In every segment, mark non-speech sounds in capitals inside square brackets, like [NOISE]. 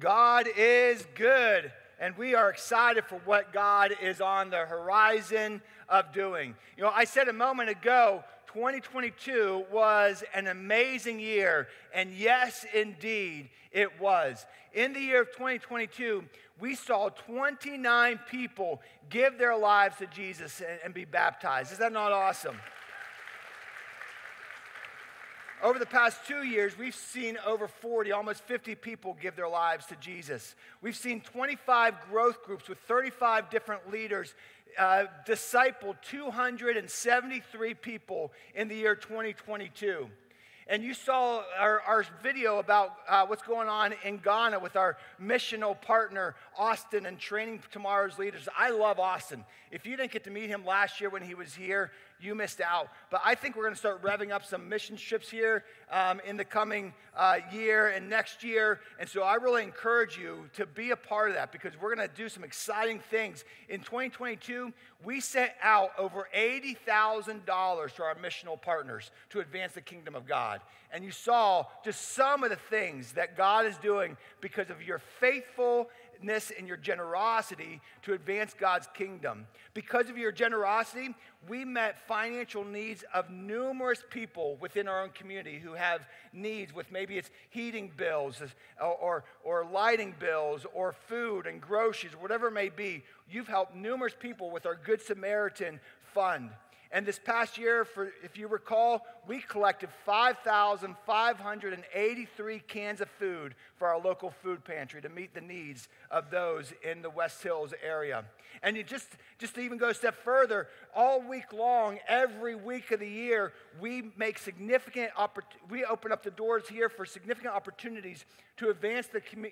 God is good, and we are excited for what God is on the horizon of doing. You know, I said a moment ago, 2022 was an amazing year, and yes, indeed, it was. In the year of 2022, we saw 29 people give their lives to Jesus and, be baptized. Is that not awesome? Over the past two years, we've seen over 40, almost 50 people give their lives to Jesus. We've seen 25 growth groups with 35 different leaders uh, disciple 273 people in the year 2022. And you saw our, our video about uh, what's going on in Ghana with our missional partner, Austin, and training tomorrow's leaders. I love Austin. If you didn't get to meet him last year when he was here, you missed out. But I think we're going to start revving up some mission trips here um, in the coming uh, year and next year. And so I really encourage you to be a part of that because we're going to do some exciting things. In 2022, we sent out over $80,000 to our missional partners to advance the kingdom of God. And you saw just some of the things that God is doing because of your faithful and your generosity to advance God's kingdom. Because of your generosity, we met financial needs of numerous people within our own community who have needs with maybe it's heating bills or, or, or lighting bills or food and groceries, whatever it may be. You've helped numerous people with our Good Samaritan fund. And this past year, for, if you recall, we collected 5,583 cans of food for our local food pantry to meet the needs of those in the West Hills area. And you just, just to even go a step further, all week long, every week of the year, we make significant, we open up the doors here for significant opportunities to advance the com-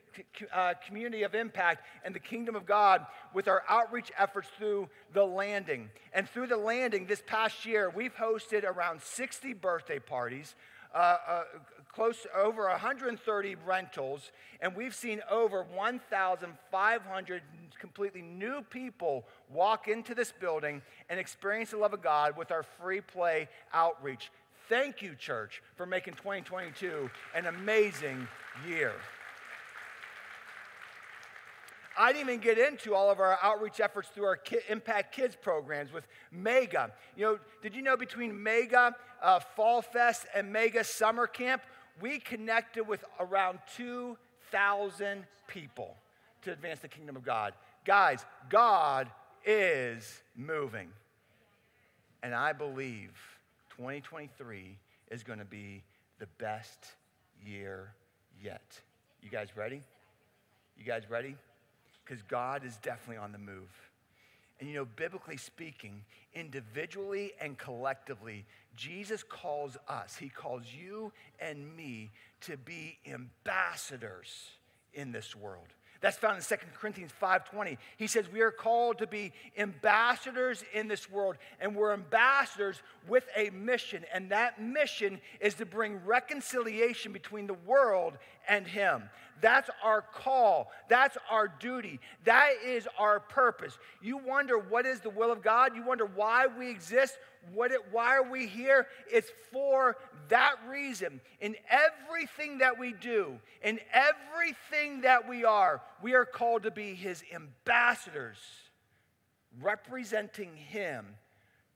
uh, community of impact and the kingdom of God with our outreach efforts through the landing. And through the landing this past year, we've hosted around 60 birthday parties. Uh, uh, close over 130 rentals, and we've seen over 1,500 completely new people walk into this building and experience the love of God with our free play outreach. Thank you, church, for making 2022 an amazing year. I didn't even get into all of our outreach efforts through our Impact Kids programs with Mega. You know, did you know between Mega uh, Fall Fest and Mega Summer Camp, we connected with around 2,000 people to advance the kingdom of God. Guys, God is moving. And I believe 2023 is going to be the best year yet. You guys ready? You guys ready? Because God is definitely on the move. And you know, biblically speaking, individually and collectively, Jesus calls us, He calls you and me to be ambassadors in this world. That's found in 2 Corinthians 5:20. He says we are called to be ambassadors in this world and we're ambassadors with a mission and that mission is to bring reconciliation between the world and him. That's our call. That's our duty. That is our purpose. You wonder what is the will of God? You wonder why we exist? What it, why are we here? It's for that reason. In everything that we do, in everything that we are, we are called to be his ambassadors, representing him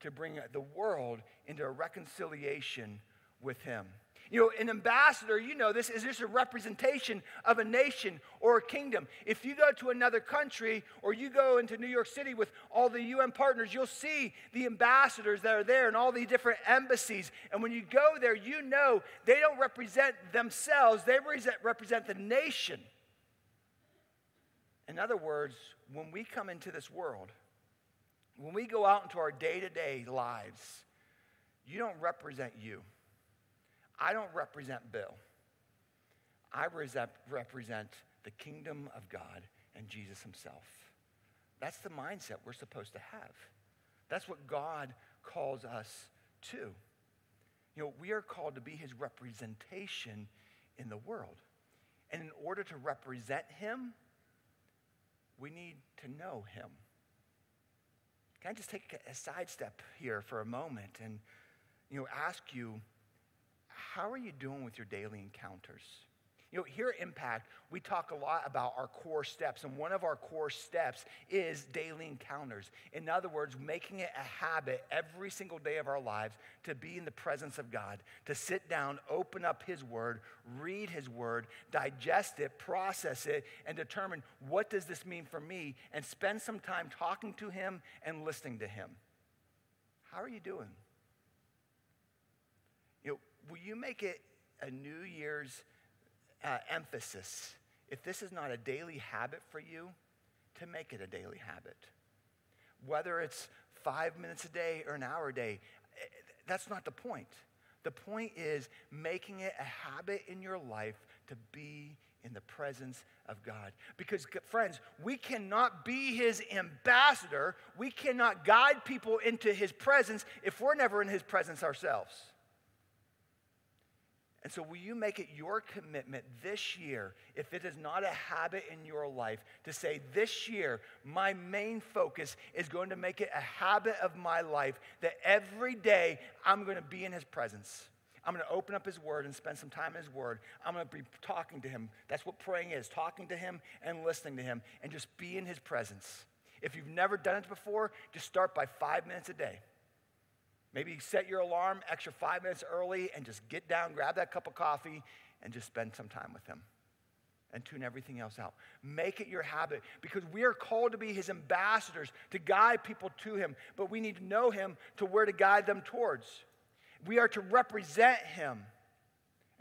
to bring the world into a reconciliation with him. You know, an ambassador, you know this, is just a representation of a nation or a kingdom. If you go to another country or you go into New York City with all the UN partners, you'll see the ambassadors that are there and all the different embassies. And when you go there, you know they don't represent themselves, they represent the nation. In other words, when we come into this world, when we go out into our day to day lives, you don't represent you. I don't represent Bill. I represent the kingdom of God and Jesus himself. That's the mindset we're supposed to have. That's what God calls us to. You know, we are called to be his representation in the world. And in order to represent him, we need to know him. Can I just take a sidestep here for a moment and you know ask you how are you doing with your daily encounters? You know, here at Impact, we talk a lot about our core steps, and one of our core steps is daily encounters. In other words, making it a habit every single day of our lives to be in the presence of God, to sit down, open up His Word, read His Word, digest it, process it, and determine what does this mean for me, and spend some time talking to Him and listening to Him. How are you doing? Will you make it a New Year's uh, emphasis, if this is not a daily habit for you, to make it a daily habit. Whether it's five minutes a day or an hour a day, eh, that's not the point. The point is making it a habit in your life to be in the presence of God. Because, friends, we cannot be his ambassador, we cannot guide people into his presence if we're never in his presence ourselves. And so, will you make it your commitment this year, if it is not a habit in your life, to say, This year, my main focus is going to make it a habit of my life that every day I'm going to be in His presence. I'm going to open up His Word and spend some time in His Word. I'm going to be talking to Him. That's what praying is talking to Him and listening to Him and just be in His presence. If you've never done it before, just start by five minutes a day. Maybe set your alarm extra five minutes early and just get down, grab that cup of coffee, and just spend some time with him and tune everything else out. Make it your habit because we are called to be his ambassadors, to guide people to him, but we need to know him to where to guide them towards. We are to represent him.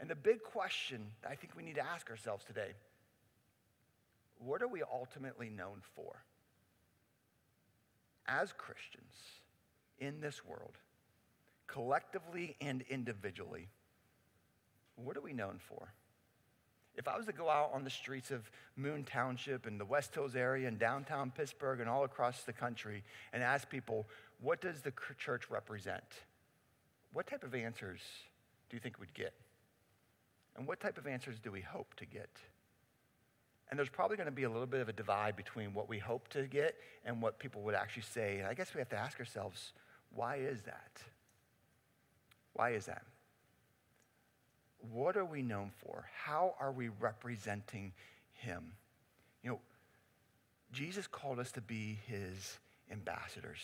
And the big question I think we need to ask ourselves today what are we ultimately known for? As Christians in this world, collectively and individually, what are we known for? If I was to go out on the streets of Moon Township and the West Hills area and downtown Pittsburgh and all across the country and ask people, what does the church represent? What type of answers do you think we'd get? And what type of answers do we hope to get? And there's probably going to be a little bit of a divide between what we hope to get and what people would actually say. And I guess we have to ask ourselves, why is that? Why is that? What are we known for? How are we representing him? You know, Jesus called us to be his ambassadors.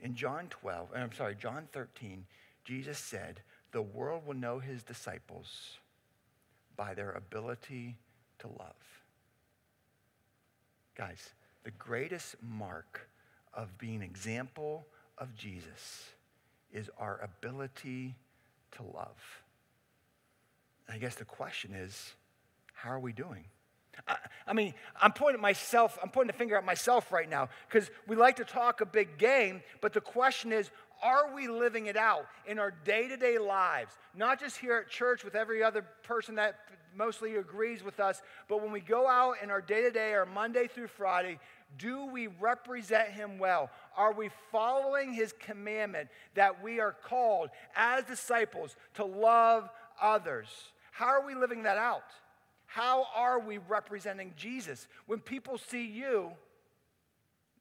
In John 12, I'm sorry, John 13, Jesus said, The world will know his disciples by their ability to love. Guys, the greatest mark of being example of Jesus is our ability to love. I guess the question is, how are we doing? I, I mean, I'm pointing myself, I'm pointing the finger at myself right now because we like to talk a big game, but the question is, are we living it out in our day to day lives? Not just here at church with every other person that mostly agrees with us, but when we go out in our day to day, our Monday through Friday, do we represent him well? Are we following his commandment that we are called as disciples to love others? How are we living that out? How are we representing Jesus? When people see you,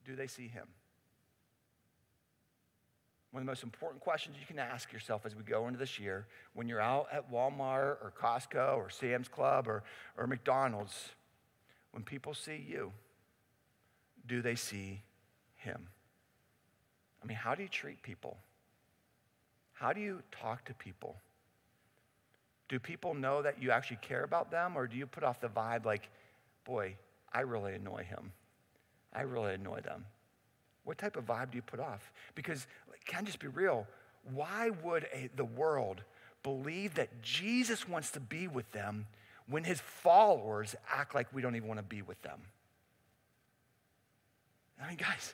do they see him? One of the most important questions you can ask yourself as we go into this year, when you're out at Walmart or Costco or Sam's Club or, or McDonald's, when people see you, do they see him? I mean, how do you treat people? How do you talk to people? Do people know that you actually care about them, or do you put off the vibe like, boy, I really annoy him? I really annoy them. What type of vibe do you put off? Because, can I just be real? Why would a, the world believe that Jesus wants to be with them when his followers act like we don't even want to be with them? I mean, guys,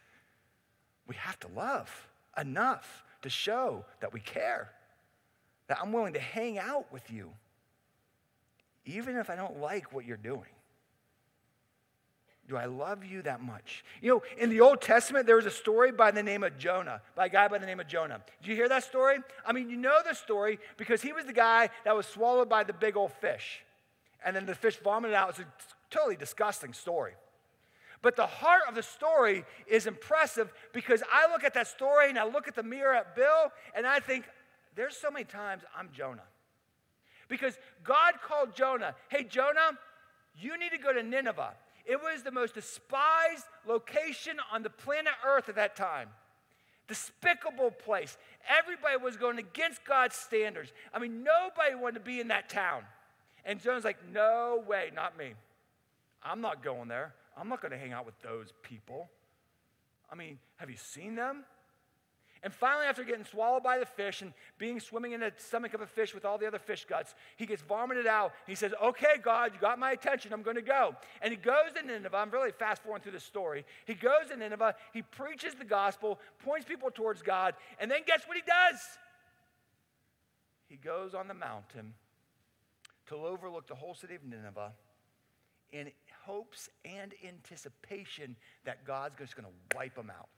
we have to love enough to show that we care, that I'm willing to hang out with you, even if I don't like what you're doing. Do I love you that much? You know, in the Old Testament, there was a story by the name of Jonah, by a guy by the name of Jonah. Did you hear that story? I mean, you know the story because he was the guy that was swallowed by the big old fish. And then the fish vomited out. It's a totally disgusting story. But the heart of the story is impressive because I look at that story and I look at the mirror at Bill and I think, there's so many times I'm Jonah. Because God called Jonah, hey, Jonah, you need to go to Nineveh. It was the most despised location on the planet Earth at that time. Despicable place. Everybody was going against God's standards. I mean, nobody wanted to be in that town. And Jonah's like, no way, not me. I'm not going there. I'm not going to hang out with those people. I mean, have you seen them? And finally, after getting swallowed by the fish and being swimming in the stomach of a fish with all the other fish guts, he gets vomited out. He says, Okay, God, you got my attention. I'm going to go. And he goes to Nineveh. I'm really fast forwarding through the story. He goes to Nineveh. He preaches the gospel, points people towards God. And then guess what he does? He goes on the mountain to overlook the whole city of Nineveh in hopes and anticipation that God's just going to wipe them out.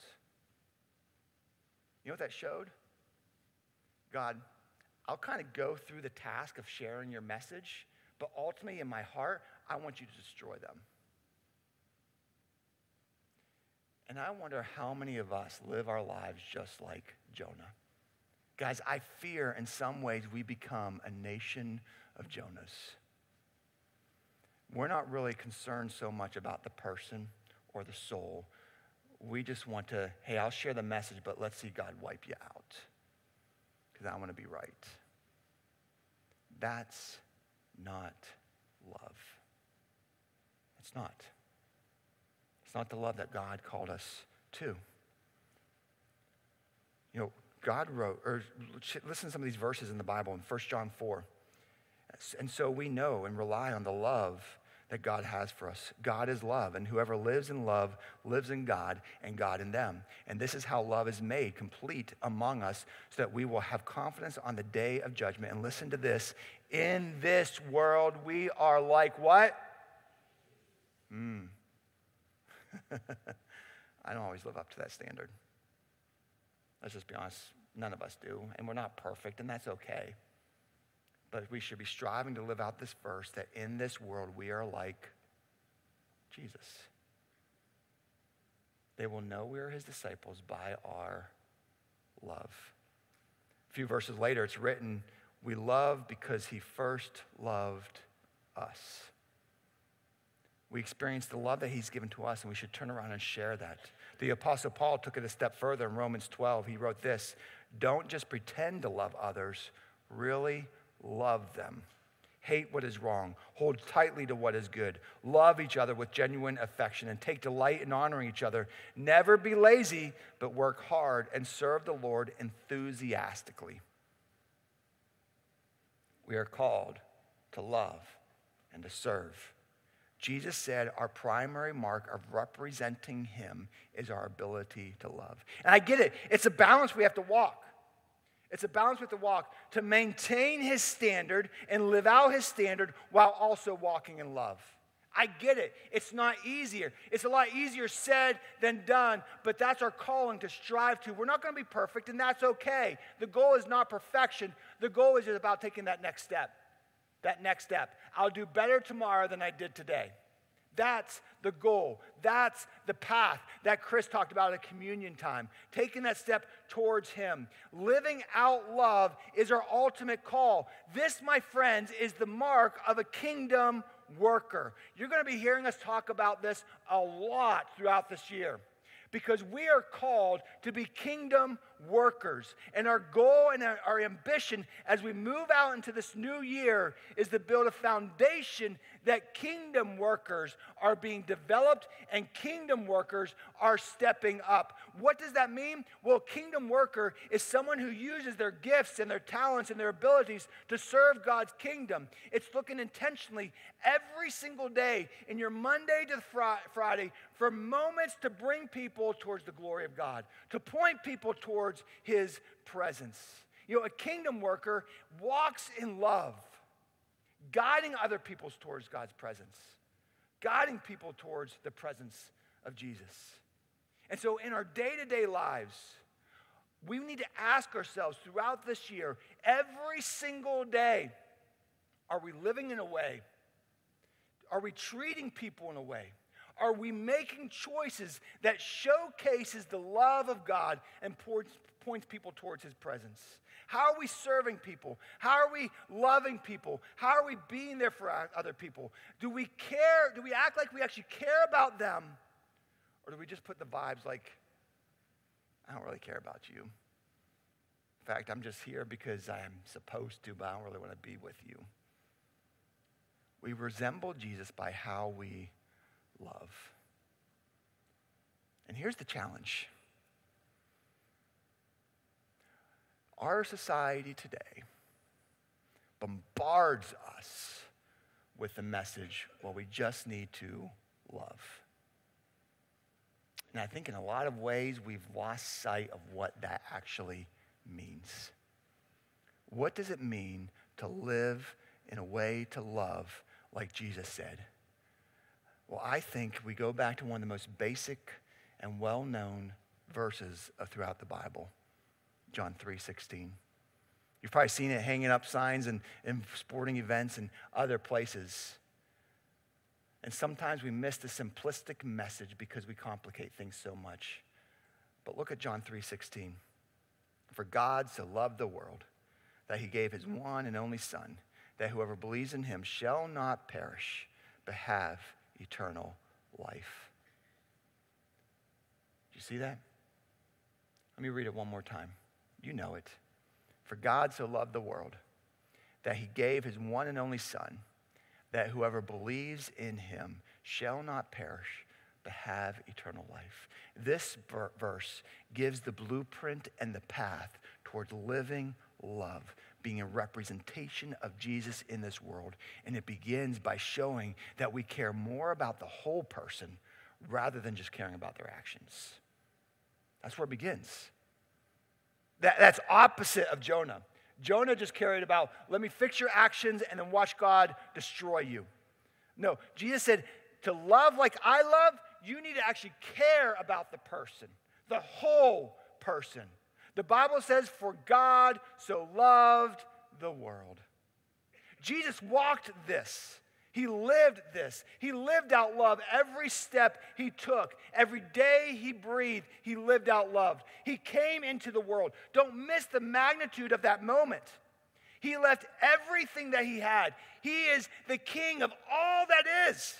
You know what that showed? God, I'll kind of go through the task of sharing your message, but ultimately in my heart, I want you to destroy them. And I wonder how many of us live our lives just like Jonah. Guys, I fear in some ways we become a nation of Jonahs. We're not really concerned so much about the person or the soul we just want to, hey, I'll share the message, but let's see God wipe you out because I want to be right. That's not love. It's not. It's not the love that God called us to. You know, God wrote, or listen to some of these verses in the Bible in 1 John 4. And so we know and rely on the love that God has for us. God is love, and whoever lives in love lives in God and God in them. And this is how love is made complete among us so that we will have confidence on the day of judgment. And listen to this in this world, we are like what? Hmm. [LAUGHS] I don't always live up to that standard. Let's just be honest, none of us do. And we're not perfect, and that's okay. But we should be striving to live out this verse that in this world we are like Jesus. They will know we are his disciples by our love. A few verses later, it's written, We love because he first loved us. We experience the love that he's given to us, and we should turn around and share that. The Apostle Paul took it a step further in Romans 12. He wrote this Don't just pretend to love others, really love them. Hate what is wrong. Hold tightly to what is good. Love each other with genuine affection and take delight in honoring each other. Never be lazy, but work hard and serve the Lord enthusiastically. We are called to love and to serve. Jesus said our primary mark of representing Him is our ability to love. And I get it, it's a balance we have to walk. It's a balance with the walk to maintain his standard and live out his standard while also walking in love. I get it. It's not easier. It's a lot easier said than done, but that's our calling to strive to. We're not going to be perfect, and that's okay. The goal is not perfection, the goal is just about taking that next step. That next step. I'll do better tomorrow than I did today. That's the goal. That's the path that Chris talked about at communion time. Taking that step towards Him. Living out love is our ultimate call. This, my friends, is the mark of a kingdom worker. You're going to be hearing us talk about this a lot throughout this year because we are called to be kingdom workers. And our goal and our, ambition as we move out into this new year is to build a foundation that kingdom workers are being developed and kingdom workers are stepping up. What does that mean? Well, kingdom worker is someone who uses their gifts and their talents and their abilities to serve God's kingdom. It's looking intentionally every single day in your Monday to Friday for moments to bring people towards the glory of God, to point people towards his presence. You know, a kingdom worker walks in love guiding other people towards God's presence, guiding people towards the presence of Jesus. And so, in our day to day lives, we need to ask ourselves throughout this year, every single day, are we living in a way? Are we treating people in a way? Are we making choices that showcases the love of God and points, people towards his presence? How are we serving people? How are we loving people? How are we being there for other people? Do we care? Do we act like we actually care about them? Or do we just put the vibes like, I don't really care about you? In fact, I'm just here because I'm supposed to, but I don't really want to be with you. We resemble Jesus by how we love. And here's the challenge our society today bombards us with the message well, we just need to love. And I think in a lot of ways, we've lost sight of what that actually means. What does it mean to live in a way to love like Jesus said? Well, I think we go back to one of the most basic and well known verses throughout the Bible. John 3 16. You've probably seen it hanging up signs in, in sporting events and other places. And sometimes we miss the simplistic message because we complicate things so much. But look at John 3:16. For God so loved the world that he gave his one and only son, that whoever believes in him shall not perish, but have eternal life. Do you see that? Let me read it one more time. You know it. For God so loved the world that he gave his one and only Son, that whoever believes in him shall not perish, but have eternal life. This verse gives the blueprint and the path towards living love, being a representation of Jesus in this world. And it begins by showing that we care more about the whole person rather than just caring about their actions. That's where it begins. That, that's opposite of Jonah. Jonah just cared about, let me fix your actions and then watch God destroy you. No, Jesus said, to love like I love, you need to actually care about the person, the whole person. The Bible says, for God so loved the world. Jesus walked this. He lived this. He lived out love every step he took. Every day he breathed, he lived out love. He came into the world. Don't miss the magnitude of that moment. He left everything that he had. He is the king of all that is,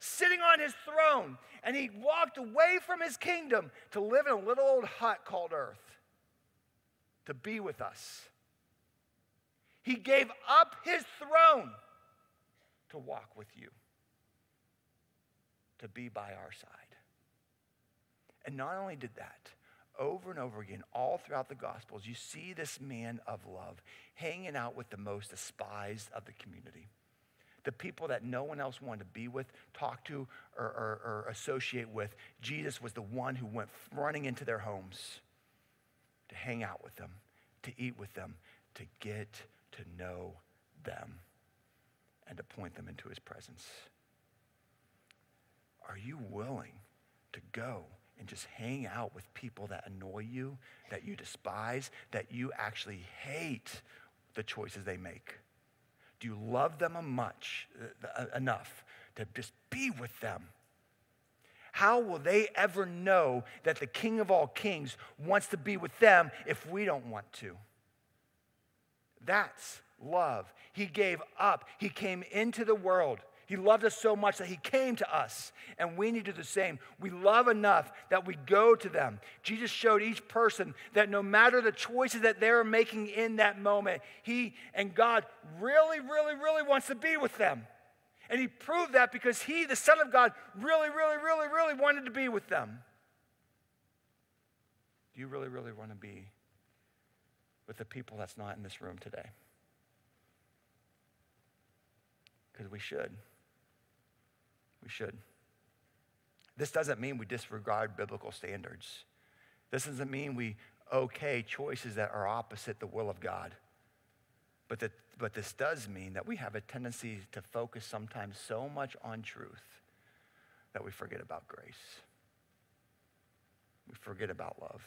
sitting on his throne. And he walked away from his kingdom to live in a little old hut called earth to be with us. He gave up his throne to walk with you, to be by our side. And not only did that, over and over again, all throughout the Gospels, you see this man of love hanging out with the most despised of the community. The people that no one else wanted to be with, talk to, or, or, or associate with. Jesus was the one who went running into their homes to hang out with them, to eat with them, to get to know them and to point them into his presence. Are you willing to go and just hang out with people that annoy you, that you despise, that you actually hate the choices they make? Do you love them much uh, uh, enough to just be with them? How will they ever know that the King of all kings wants to be with them if we don't want to? That's love. He gave up. He came into the world. He loved us so much that he came to us, and we need to do the same. We love enough that we go to them. Jesus showed each person that no matter the choices that they're making in that moment, he and God really, really, really wants to be with them. And he proved that because he, the Son of God, really, really, really, really wanted to be with them. Do you really, really want to be with the people that's not in this room today? Because we should. We should. This doesn't mean we disregard biblical standards. This doesn't mean we okay choices that are opposite the will of God. But, that, but this does mean that we have a tendency to focus sometimes so much on truth that we forget about grace. We forget about love.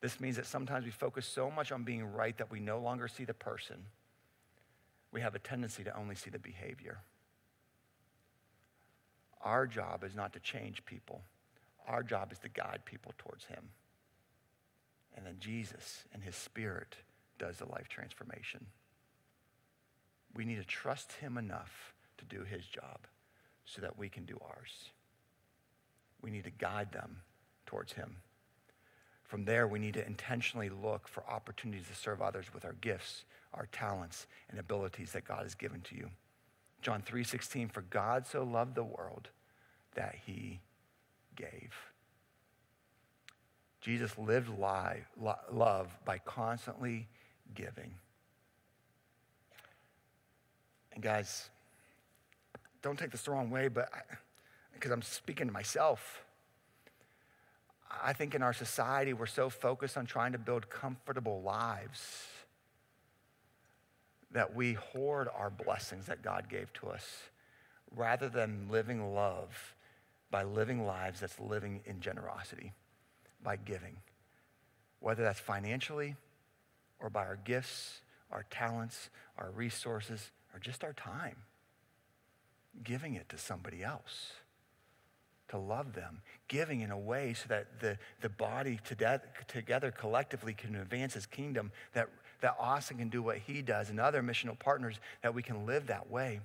This means that sometimes we focus so much on being right that we no longer see the person we have a tendency to only see the behavior. Our job is not to change people, our job is to guide people towards Him. And then Jesus and His Spirit does the life transformation. We need to trust Him enough to do His job so that we can do ours. We need to guide them towards Him. From there, we need to intentionally look for opportunities to serve others with our gifts, our talents, and abilities that God has given to you. John 3:16 for God so loved the world that he gave. Jesus lived lo- love by constantly giving. And guys, don't take this the wrong way, but because I'm speaking to myself. I think in our society, we're so focused on trying to build comfortable lives that we hoard our blessings that God gave to us rather than living love by living lives that's living in generosity, by giving, whether that's financially or by our gifts, our talents, our resources, or just our time, giving it to somebody else to love them, giving in a way so that the, the body together collectively can advance his kingdom, that, that Austin can do what he does, and other missional partners, that we can live that way.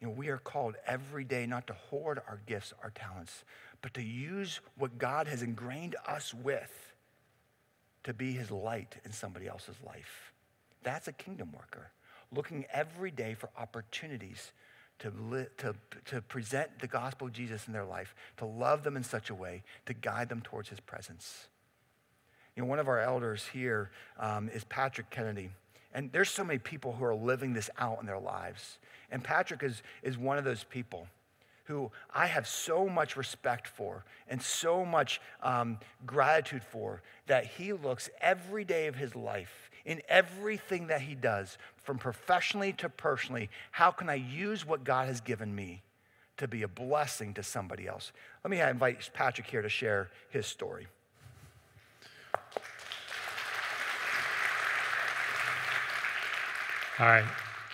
You know, we are called every day not to hoard our gifts, our talents, but to use what God has ingrained us with to be his light in somebody else's life. That's a kingdom worker, looking every day for opportunities to, li- to, to present the gospel of Jesus in their life, to love them in such a way, to guide them towards his presence. You know, one of our elders here um, is Patrick Kennedy. And there's so many people who are living this out in their lives. And Patrick is, is one of those people who I have so much respect for and so much um, gratitude for that he looks every day of his life in everything that he does, from professionally to personally, how can I use what God has given me to be a blessing to somebody else? Let me invite Patrick here to share his story. All right.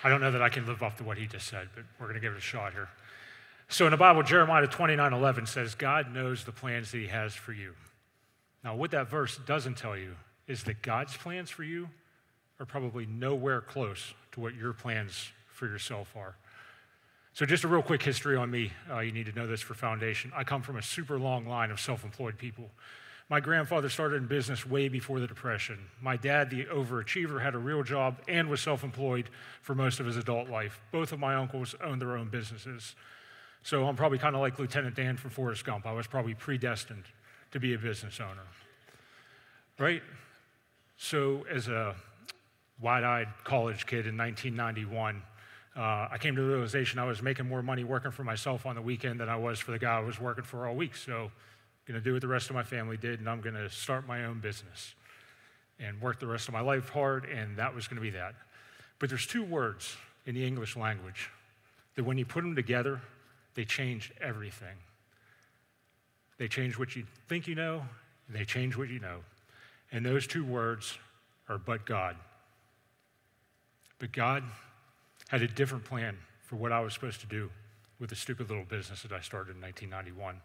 I don't know that I can live up to what he just said, but we're going to give it a shot here. So in the Bible, Jeremiah 29 11 says, God knows the plans that he has for you. Now, what that verse doesn't tell you is that God's plans for you are probably nowhere close to what your plans for yourself are. So, just a real quick history on me. Uh, you need to know this for foundation. I come from a super long line of self employed people. My grandfather started in business way before the Depression. My dad, the overachiever, had a real job and was self employed for most of his adult life. Both of my uncles owned their own businesses. So I'm probably kind of like Lieutenant Dan from Forrest Gump. I was probably predestined to be a business owner. Right? So, as a wide eyed college kid in 1991, uh, I came to the realization I was making more money working for myself on the weekend than I was for the guy I was working for all week. So, I'm going to do what the rest of my family did, and I'm going to start my own business and work the rest of my life hard, and that was going to be that. But there's two words in the English language that when you put them together, they change everything. They change what you think you know, and they change what you know. And those two words are but God. But God had a different plan for what I was supposed to do with the stupid little business that I started in 1991.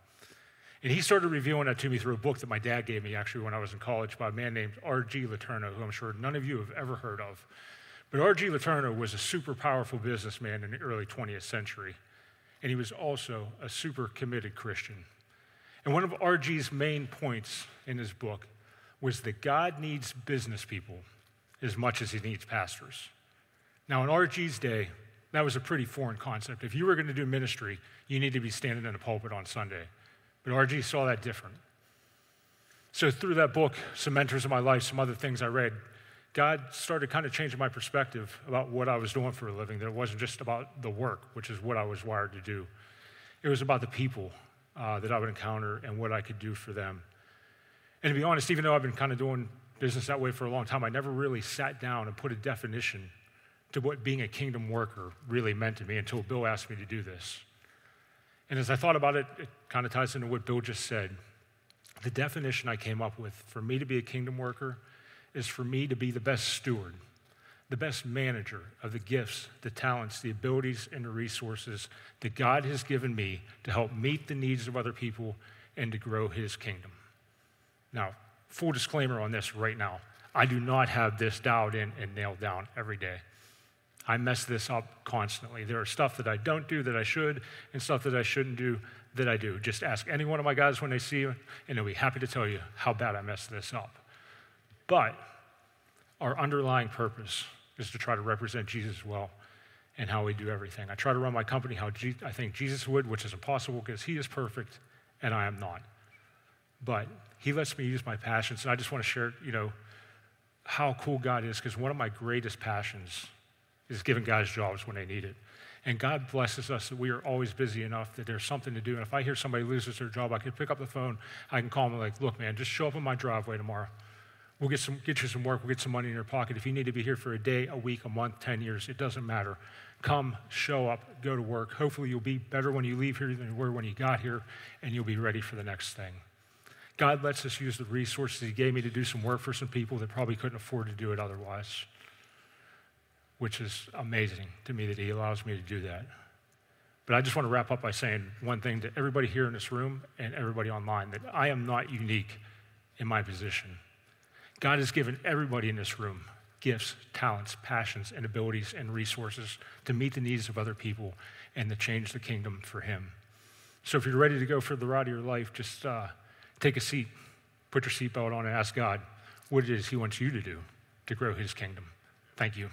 And he started revealing that to me through a book that my dad gave me actually when I was in college by a man named R.G. Letourneau, who I'm sure none of you have ever heard of. But R.G. Letourneau was a super powerful businessman in the early 20th century, and he was also a super committed Christian. And one of R.G.'s main points in his book was that God needs business people as much as he needs pastors. Now, in RG's day, that was a pretty foreign concept. If you were going to do ministry, you need to be standing in a pulpit on Sunday. But RG saw that different. So, through that book, some mentors of my life, some other things I read, God started kind of changing my perspective about what I was doing for a living. That it wasn't just about the work, which is what I was wired to do, it was about the people uh, that I would encounter and what I could do for them. And to be honest, even though I've been kind of doing business that way for a long time, I never really sat down and put a definition to what being a kingdom worker really meant to me until Bill asked me to do this. And as I thought about it, it kind of ties into what Bill just said. The definition I came up with for me to be a kingdom worker is for me to be the best steward the best manager of the gifts, the talents, the abilities, and the resources that God has given me to help meet the needs of other people and to grow his kingdom. Now, full disclaimer on this right now I do not have this dialed in and nailed down every day. I mess this up constantly. There are stuff that I don't do that I should, and stuff that I shouldn't do that I do. Just ask any one of my guys when they see you, and they'll be happy to tell you how bad I messed this up. But our underlying purpose is to try to represent Jesus well and how we do everything. I try to run my company how Je- I think Jesus would, which is impossible because he is perfect and I am not. But he lets me use my passions, and I just want to share, you know, how cool God is because one of my greatest passions is giving guys jobs when they need it. And God blesses us that we are always busy enough that there's something to do. And if I hear somebody loses their job, I can pick up the phone, I can call them like, look, man, just show up in my driveway tomorrow. We'll get, some, get you some work, we'll get some money in your pocket. If you need to be here for a day, a week, a month, 10 years, it doesn't matter. Come, show up, go to work. Hopefully, you'll be better when you leave here than you were when you got here, and you'll be ready for the next thing. God lets us use the resources He gave me to do some work for some people that probably couldn't afford to do it otherwise which is amazing to me that he allows me to do that. But I just want to wrap up by saying one thing to everybody here in this room and everybody online that I am not unique in my position. God has given everybody in this room gifts, talents, passions, and abilities and resources to meet the needs of other people and to change the kingdom for Him. So if you're ready to go for the ride of your life, just uh, take a seat, put your seatbelt on, and ask God what it is He wants you to do to grow His kingdom. Thank you.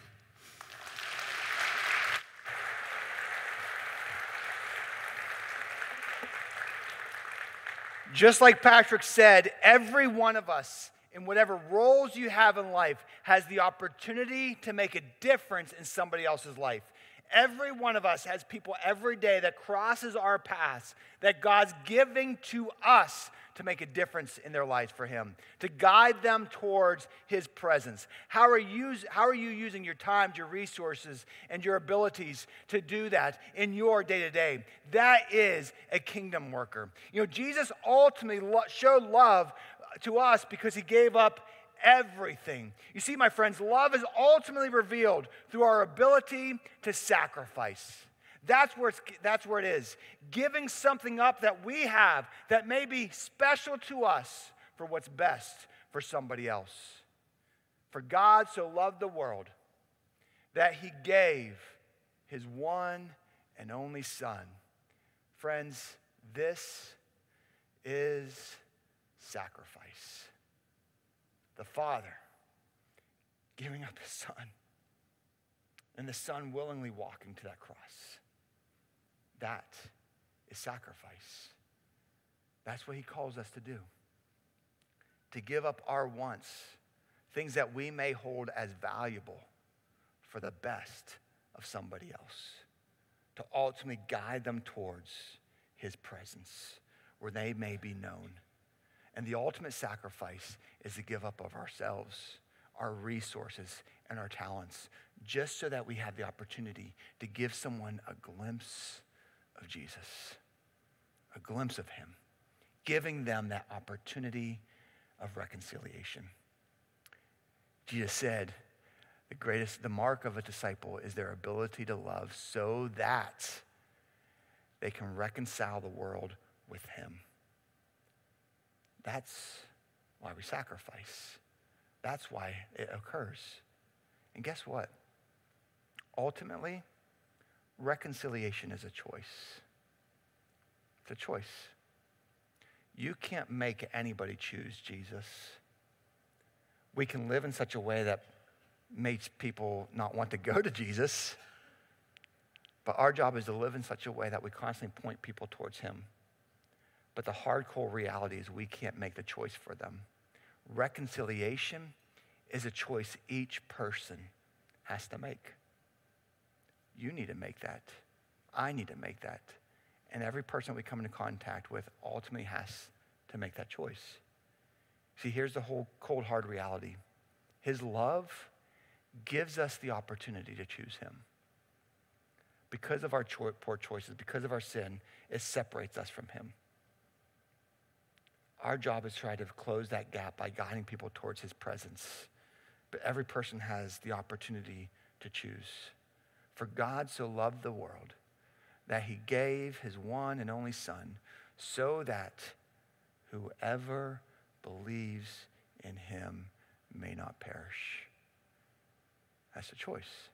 Just like Patrick said, every one of us, in whatever roles you have in life, has the opportunity to make a difference in somebody else's life. Every one of us has people every day that crosses our paths that God's giving to us to make a difference in their lives for Him, to guide them towards His presence. How are you, how are you using your time, your resources, and your abilities to do that in your day to day? That is a kingdom worker. You know, Jesus ultimately showed love to us because He gave up everything. You see, my friends, love is ultimately revealed through our ability to sacrifice. That's where, that's where it is. Giving something up that we have that may be special to us for what's best for somebody else. For God so loved the world that he gave his one and only Son. Friends, this is sacrifice. The Father giving up his Son, and the Son willingly walking to that cross. That is sacrifice. That's what he calls us to do. To give up our wants, things that we may hold as valuable for the best of somebody else, to ultimately guide them towards his presence where they may be known. And the ultimate sacrifice is to give up of ourselves, our resources, and our talents, just so that we have the opportunity to give someone a glimpse of Jesus, a glimpse of him, giving them that opportunity of reconciliation. Jesus said, the greatest, the mark of a disciple is their ability to love so that they can reconcile the world with him. That's why we sacrifice. That's why it occurs. And guess what? Ultimately, reconciliation is a choice. It's a choice. You can't make anybody choose Jesus. We can live in such a way that makes people not want to go to Jesus. But our job is to live in such a way that we constantly point people towards Him. But the hardcore reality is we can't make the choice for them. Reconciliation is a choice each person has to make. You need to make that. I need to make that. And every person we come into contact with ultimately has to make that choice. See, here's the whole cold, hard reality His love gives us the opportunity to choose Him. Because of our cho- poor choices, because of our sin, it separates us from Him. Our job is to try to close that gap by guiding people towards His presence, but every person has the opportunity to choose. For God so loved the world that he gave his one and only Son, so that whoever believes in him may not perish. That's the choice.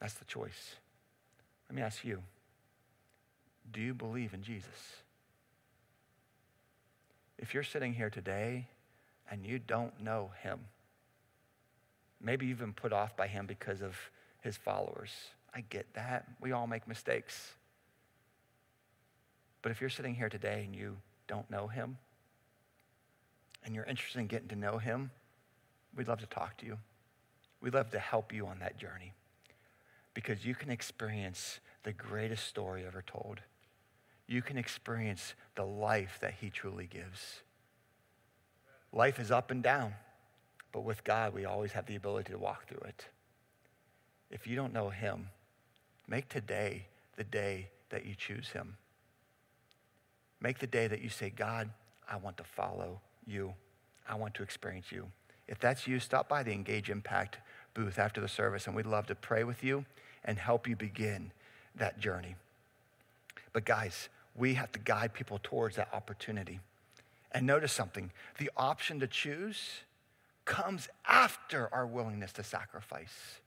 That's the choice. Let me ask you do you believe in Jesus? If you're sitting here today and you don't know him, maybe you've been put off by him because of his followers. I get that. We all make mistakes. But if you're sitting here today and you don't know him, and you're interested in getting to know him, we'd love to talk to you. We'd love to help you on that journey because you can experience the greatest story ever told. You can experience the life that he truly gives. Life is up and down, but with God, we always have the ability to walk through it. If you don't know him, make today the day that you choose him. Make the day that you say, God, I want to follow you. I want to experience you. If that's you, stop by the Engage Impact booth after the service, and we'd love to pray with you and help you begin that journey. But, guys, we have to guide people towards that opportunity. And notice something the option to choose comes after our willingness to sacrifice,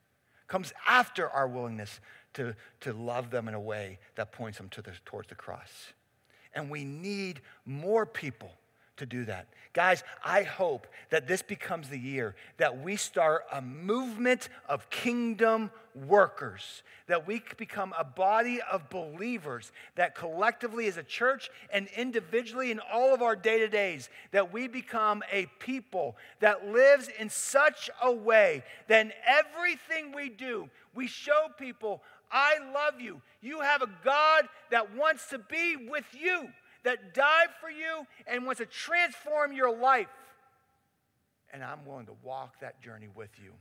comes after our willingness to, to love them in a way that points them to the, towards the cross. And we need more people to do that. Guys, I hope that this becomes the year that we start a movement of kingdom workers, that we become a body of believers, that collectively as a church and individually in all of our day to days, that we become a people that lives in such a way that in everything we do, we show people, I love you. You have a God that wants to be with you that died for you and wants to transform your life. And I'm willing to walk that journey with you.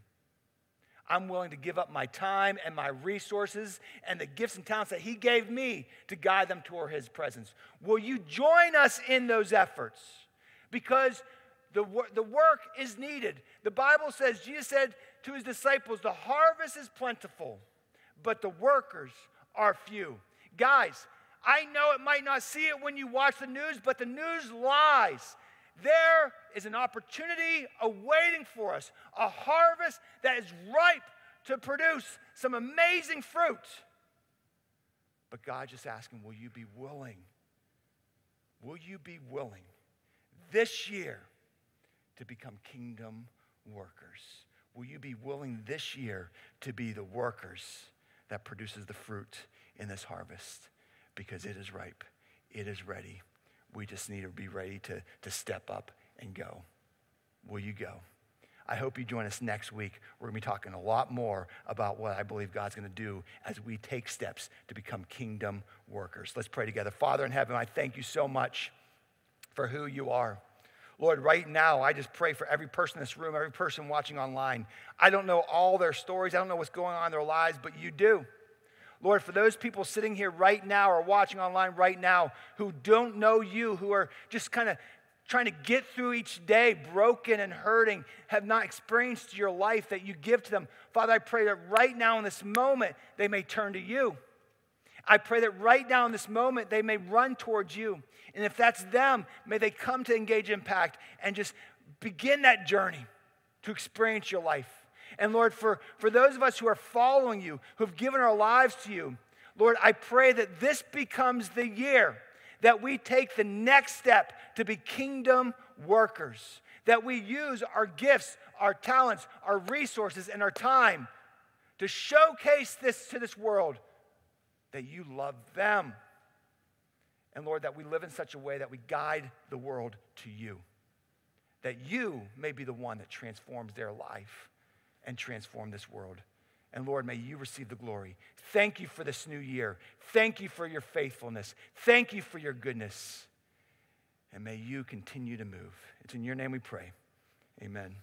I'm willing to give up my time and my resources and the gifts and talents that He gave me to guide them toward His presence. Will you join us in those efforts? Because the, the work is needed. The Bible says, Jesus said to His disciples, The harvest is plentiful, but the workers are few. Guys, I know it might not see it when you watch the news, but the news lies. There is an opportunity awaiting for us, a harvest that is ripe to produce some amazing fruit. But God just asking, will you be willing? Will you be willing this year to become kingdom workers? Will you be willing this year to be the workers that produces the fruit in this harvest? Because it is ripe, it is ready. We just need to be ready to, to step up and go. Will you go? I hope you join us next week. We're going to be talking a lot more about what I believe God's going to do as we take steps to become kingdom workers. Let's pray together. Father in heaven, I thank you so much for who you are. Lord, right now, I just pray for every person in this room, every person watching online. I don't know all their stories, I don't know what's going on in their lives, but you do. Lord, for those people sitting here right now or watching online right now who don't know you, who are just kind of trying to get through each day broken and hurting, have not experienced your life that you give to them, Father, I pray that right now in this moment they may turn to you. I pray that right now in this moment they may run towards you. And if that's them, may they come to Engage Impact and just begin that journey to experience your life. And Lord, for, for those of us who are following you, who've given our lives to you, Lord, I pray that this becomes the year that we take the next step to be kingdom workers, that we use our gifts, our talents, our resources, and our time to showcase this to this world that you love them. And Lord, that we live in such a way that we guide the world to you, that you may be the one that transforms their life and transform this world. And Lord, may you receive the glory. Thank you for this new year. Thank you for your faithfulness. Thank you for your goodness. And may you continue to move. It's in your name we pray. Amen.